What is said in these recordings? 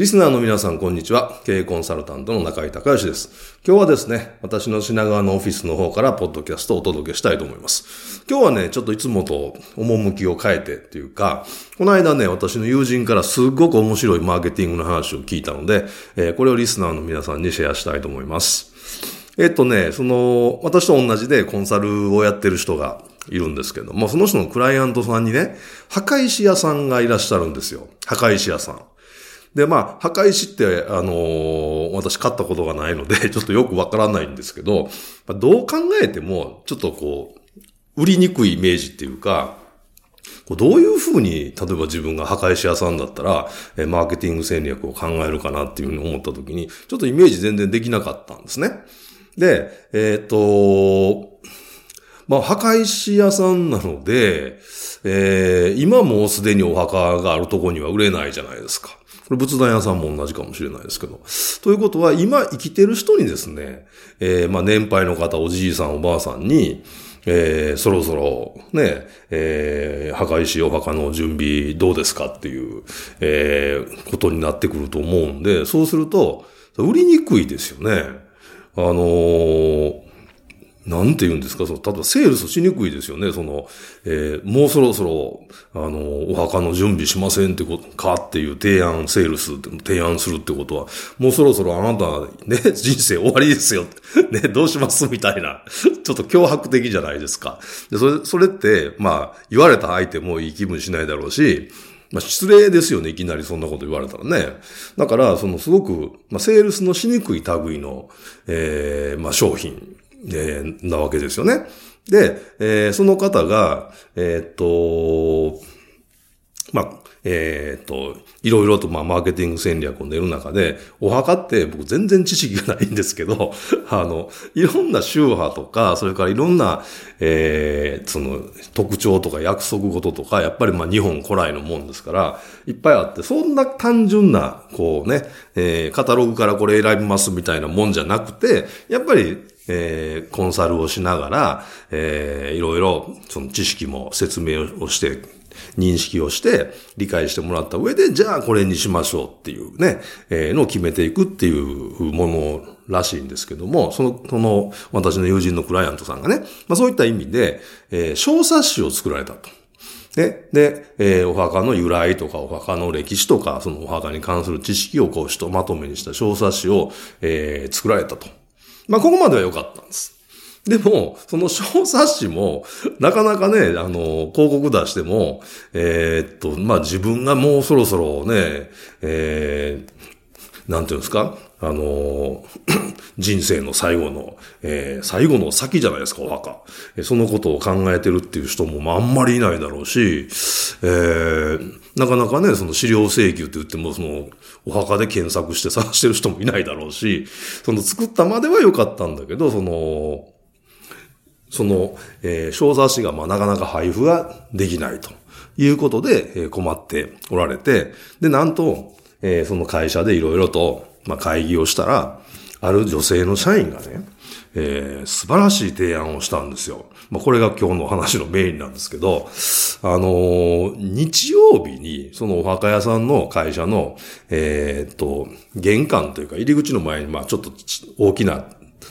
リスナーの皆さん、こんにちは。経営コンサルタントの中井隆義です。今日はですね、私の品川のオフィスの方からポッドキャストをお届けしたいと思います。今日はね、ちょっといつもと趣を変えてっていうか、この間ね、私の友人からすっごく面白いマーケティングの話を聞いたので、えー、これをリスナーの皆さんにシェアしたいと思います。えっとね、その、私と同じでコンサルをやってる人がいるんですけども、その人のクライアントさんにね、墓石屋さんがいらっしゃるんですよ。墓石屋さん。で、まあ、墓石って、あのー、私買ったことがないので、ちょっとよくわからないんですけど、まあどう考えても、ちょっとこう、売りにくいイメージっていうか、どういうふうに、例えば自分が墓石屋さんだったら、えマーケティング戦略を考えるかなっていうふうに思ったときに、ちょっとイメージ全然できなかったんですね。で、えっ、と、まあ、墓石屋さんなので、えー、今もうすでにお墓があるとこには売れないじゃないですか。これ仏壇屋さんも同じかもしれないですけど。ということは、今生きてる人にですね、えー、まあ年配の方、おじいさん、おばあさんに、えー、そろそろね、えー、墓石お墓の準備どうですかっていう、えー、ことになってくると思うんで、そうすると、売りにくいですよね。あのー、なんて言うんですか？その、例えばセールスしにくいですよね。その、えー、もうそろそろ、あの、お墓の準備しませんってことかっていう提案、セールス、提案するってことは、もうそろそろあなた、ね、人生終わりですよ。ね、どうしますみたいな。ちょっと脅迫的じゃないですか。で、それ、それって、まあ、言われた相手もいい気分しないだろうし、まあ、失礼ですよね。いきなりそんなこと言われたらね。だから、そのすごく、まあ、セールスのしにくい類の、えー、まあ、商品えー、なわけですよね。で、えー、その方が、えー、っと、まあ、えー、っと、いろいろとまあマーケティング戦略を練る中で、お墓って僕全然知識がないんですけど、あの、いろんな宗派とか、それからいろんな、えー、その特徴とか約束事とか、やっぱりまあ日本古来のもんですから、いっぱいあって、そんな単純な、こうね、えー、カタログからこれ選びますみたいなもんじゃなくて、やっぱりえー、コンサルをしながら、えー、いろいろ、その知識も説明をして、認識をして、理解してもらった上で、じゃあこれにしましょうっていうね、えー、のを決めていくっていうものらしいんですけども、その、その、私の友人のクライアントさんがね、まあそういった意味で、えー、小冊子を作られたと。で、で、えー、お墓の由来とかお墓の歴史とか、そのお墓に関する知識をこうひとまとめにした小冊子を、えー、作られたと。まあ、ここまでは良かったんです。でも、その小冊子も、なかなかね、あの、広告出しても、えー、っと、まあ、自分がもうそろそろね、えー、なんていうんですか？あの、人生の最後の、えー、最後の先じゃないですか、お墓。そのことを考えてるっていう人も、まあ、あんまりいないだろうし、えー、なかなかね、その資料請求って言っても、その、お墓で検索して探してる人もいないだろうし、その作ったまでは良かったんだけど、その、その、えー、小冊子がまあなかなか配布ができないということで、えー、困っておられて、で、なんと、えー、その会社でいろいろと、まあ会議をしたら、ある女性の社員がね、えー、素晴らしい提案をしたんですよ。まあ、これが今日の話のメインなんですけど、あのー、日曜日に、そのお墓屋さんの会社の、えー、っと、玄関というか入り口の前に、まあ、ちょっと大きなっ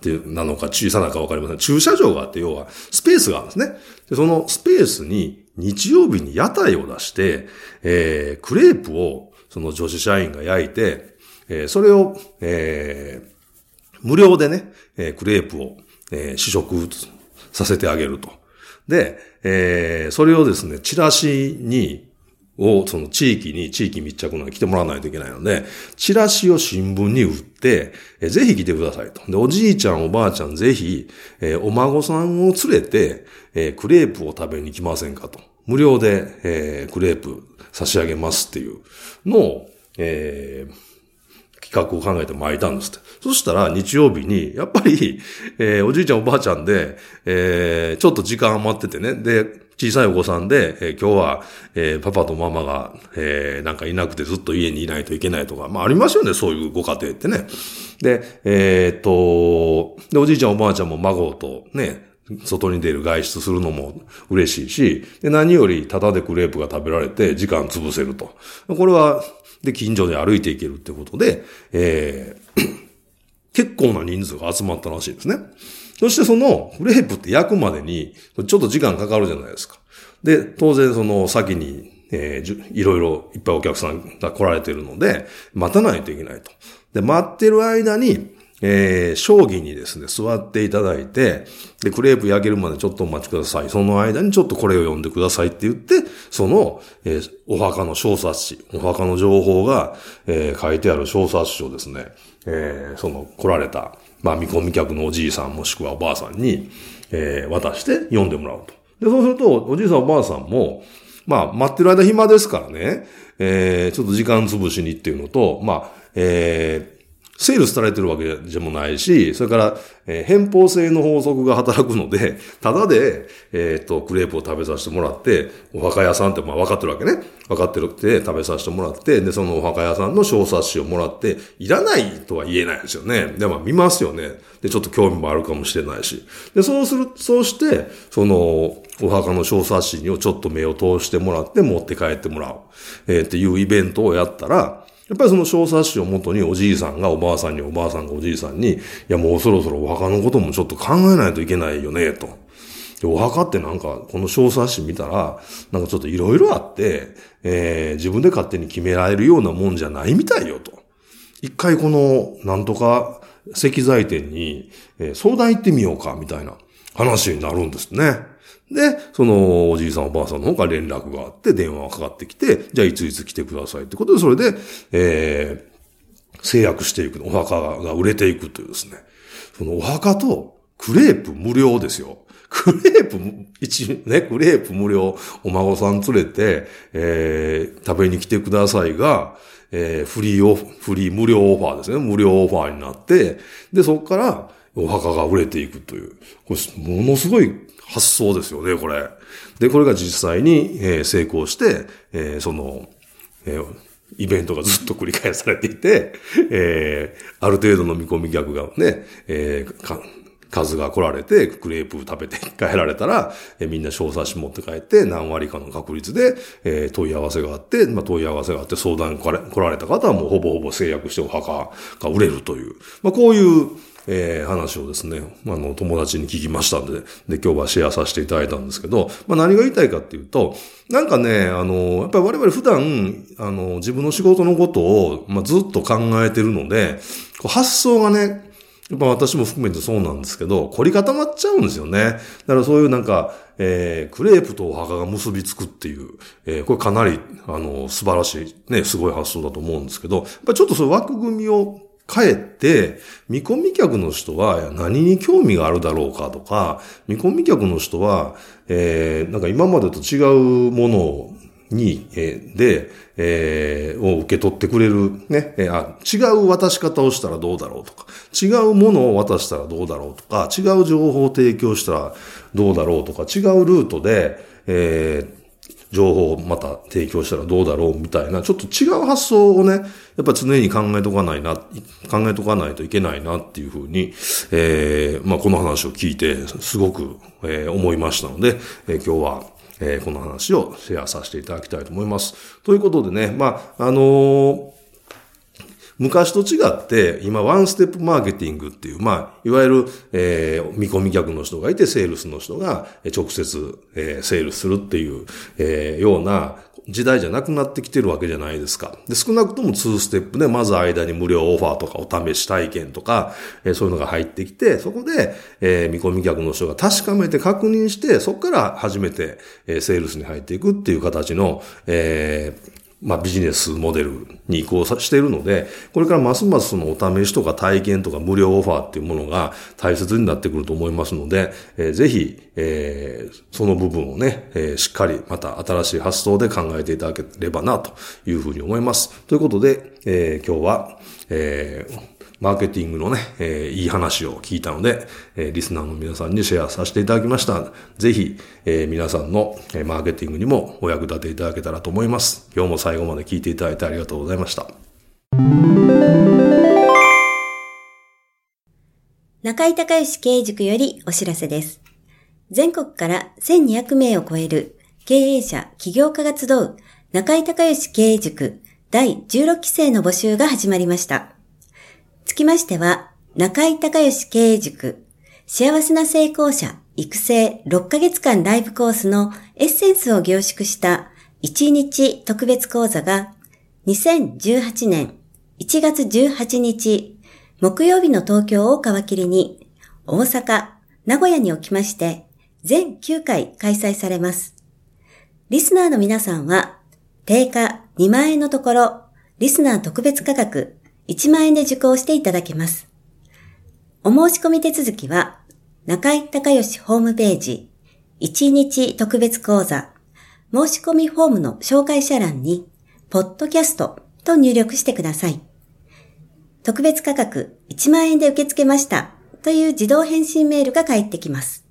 てなのか小さなかわかりません。駐車場があって、要はスペースがあるんですね。でそのスペースに日曜日に屋台を出して、えー、クレープをその女子社員が焼いて、えー、それを、えー、無料でね、えー、クレープを、え、試食させてあげると。で、え、それをですね、チラシに、を、その地域に、地域密着の来てもらわないといけないので、チラシを新聞に売って、えぜひ来てくださいと。で、おじいちゃん、おばあちゃん、ぜひ、え、お孫さんを連れて、え、クレープを食べに来ませんかと。無料で、えー、クレープ差し上げますっていうのを、えー、企画を考えて巻いたんですって。そしたら日曜日に、やっぱり、えー、おじいちゃんおばあちゃんで、えー、ちょっと時間余っててね、で、小さいお子さんで、えー、今日は、えー、パパとママが、えー、なんかいなくてずっと家にいないといけないとか、まあありますよね、そういうご家庭ってね。で、えー、っと、で、おじいちゃんおばあちゃんも孫とね、外に出る外出するのも嬉しいし、で、何よりタダでクレープが食べられて時間潰せると。これは、で、近所で歩いていけるってことで、えー、結構な人数が集まったらしいですね。そしてそのクレープって焼くまでに、ちょっと時間かかるじゃないですか。で、当然その先に、えー、いろいろいっぱいお客さんが来られてるので、待たないといけないと。で、待ってる間に、えー、将棋にですね、座っていただいて、で、クレープ焼けるまでちょっとお待ちください。その間にちょっとこれを読んでくださいって言って、その、えー、お墓の小冊子、お墓の情報が、えー、書いてある小冊子をですね、えー、その来られた、まあ、見込み客のおじいさんもしくはおばあさんに、えー、渡して読んでもらうと。で、そうすると、おじいさんおばあさんも、まあ、待ってる間暇ですからね、えー、ちょっと時間潰しにっていうのと、まあ、えー、セールスされてるわけでもないし、それから、えー、偏方性の法則が働くので、ただで、えっ、と、クレープを食べさせてもらって、お墓屋さんってまあ分かってるわけね。分かってるって食べさせてもらって、で、そのお墓屋さんの小冊子をもらって、いらないとは言えないですよね。で、まあ見ますよね。で、ちょっと興味もあるかもしれないし。で、そうする、そうして、その、お墓の小冊子にをちょっと目を通してもらって持って帰ってもらう。えー、っていうイベントをやったら、やっぱりその小冊子をもとにおじいさんがおばあさんにおばあさんがおじいさんに、いやもうそろそろお墓のこともちょっと考えないといけないよね、と。で、お墓ってなんか、この小冊子見たら、なんかちょっといろいろあって、えー、自分で勝手に決められるようなもんじゃないみたいよ、と。一回この、なんとか石材店に、えー、相談行ってみようか、みたいな話になるんですね。で、そのおじいさんおばあさんの方から連絡があって電話がかかってきて、じゃあいついつ来てくださいってことで、それで、えー、制約していく、お墓が売れていくというですね。そのお墓とクレープ無料ですよ。クレープ、一、ね、クレープ無料、お孫さん連れて、えー、食べに来てくださいが、えー、フリーオフ、フリー無料オファーですね。無料オファーになって、で、そこからお墓が売れていくという、これ、ものすごい発想ですよね、これ。で、これが実際に、えー、成功して、えー、その、えー、イベントがずっと繰り返されていて、えー、ある程度の見込み客がね、えー、数が来られて、クレープ食べて帰られたら、えー、みんな小冊子持って帰って、何割かの確率で、えー、問い合わせがあって、まあ、問い合わせがあって相談来られた方はもうほぼほぼ制約してお墓が売れるという、まあ、こういう、えー、話をですね、あの、友達に聞きましたんで、で、今日はシェアさせていただいたんですけど、まあ何が言いたいかっていうと、なんかね、あの、やっぱり我々普段、あの、自分の仕事のことを、まあ、ずっと考えてるので、こう発想がね、やっぱ私も含めてそうなんですけど、凝り固まっちゃうんですよね。だからそういうなんか、えー、クレープとお墓が結びつくっていう、えー、これかなり、あの、素晴らしい、ね、すごい発想だと思うんですけど、やっぱちょっとそういう枠組みをかえって、見込み客の人は何に興味があるだろうかとか、見込み客の人は、えー、なんか今までと違うものに、え、で、えー、を受け取ってくれる、ね、え、あ、違う渡し方をしたらどうだろうとか、違うものを渡したらどうだろうとか、違う情報を提供したらどうだろうとか、違うルートで、えー、情報をまた提供したらどうだろうみたいな、ちょっと違う発想をね、やっぱ常に考えとかないな、考えとかないといけないなっていうふうに、えー、まあこの話を聞いて、すごく、えー、思いましたので、えー、今日は、えー、この話をシェアさせていただきたいと思います。ということでね、まあ、あのー昔と違って、今ワンステップマーケティングっていう、まあ、いわゆる、えー、見込み客の人がいて、セールスの人が直接、えー、セールスするっていう、えー、ような時代じゃなくなってきてるわけじゃないですか。で、少なくとも2ステップで、まず間に無料オファーとかお試し体験とか、えー、そういうのが入ってきて、そこで、えー、見込み客の人が確かめて確認して、そこから初めて、えー、セールスに入っていくっていう形の、えー、まあ、ビジネスモデルに移行しているので、これからますますそのお試しとか体験とか無料オファーっていうものが大切になってくると思いますので、えー、ぜひ、えー、その部分をね、えー、しっかりまた新しい発想で考えていただければなというふうに思います。ということで、えー、今日は、えー、マーケティングのね、えー、いい話を聞いたので、えー、リスナーの皆さんにシェアさせていただきました。ぜひ、えー、皆さんの、えマーケティングにもお役立ていただけたらと思います。今日も最後まで聞いていただいてありがとうございました。中井隆義経営塾よりお知らせです。全国から1200名を超える経営者、起業家が集う中井隆義経営塾第16期生の募集が始まりました。つきましては、中井隆義経営塾、幸せな成功者育成6ヶ月間ライブコースのエッセンスを凝縮した1日特別講座が2018年1月18日木曜日の東京を皮切りに大阪、名古屋におきまして全9回開催されます。リスナーの皆さんは定価2万円のところリスナー特別価格1万円で受講していただけます。お申し込み手続きは、中井隆義ホームページ、1日特別講座、申し込みフォームの紹介者欄に、ポッドキャストと入力してください。特別価格1万円で受け付けましたという自動返信メールが返ってきます。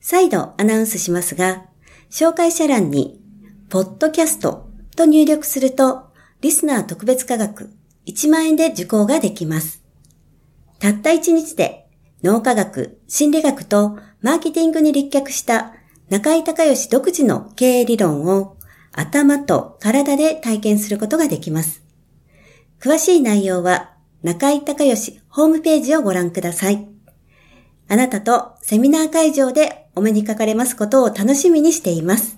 再度アナウンスしますが、紹介者欄に、ポッドキャストと入力すると、リスナー特別価格1万円で受講ができます。たった1日で脳科学、心理学とマーケティングに立脚した中井隆義独自の経営理論を頭と体で体験することができます。詳しい内容は中井隆義ホームページをご覧ください。あなたとセミナー会場でお目にかかれますことを楽しみにしています。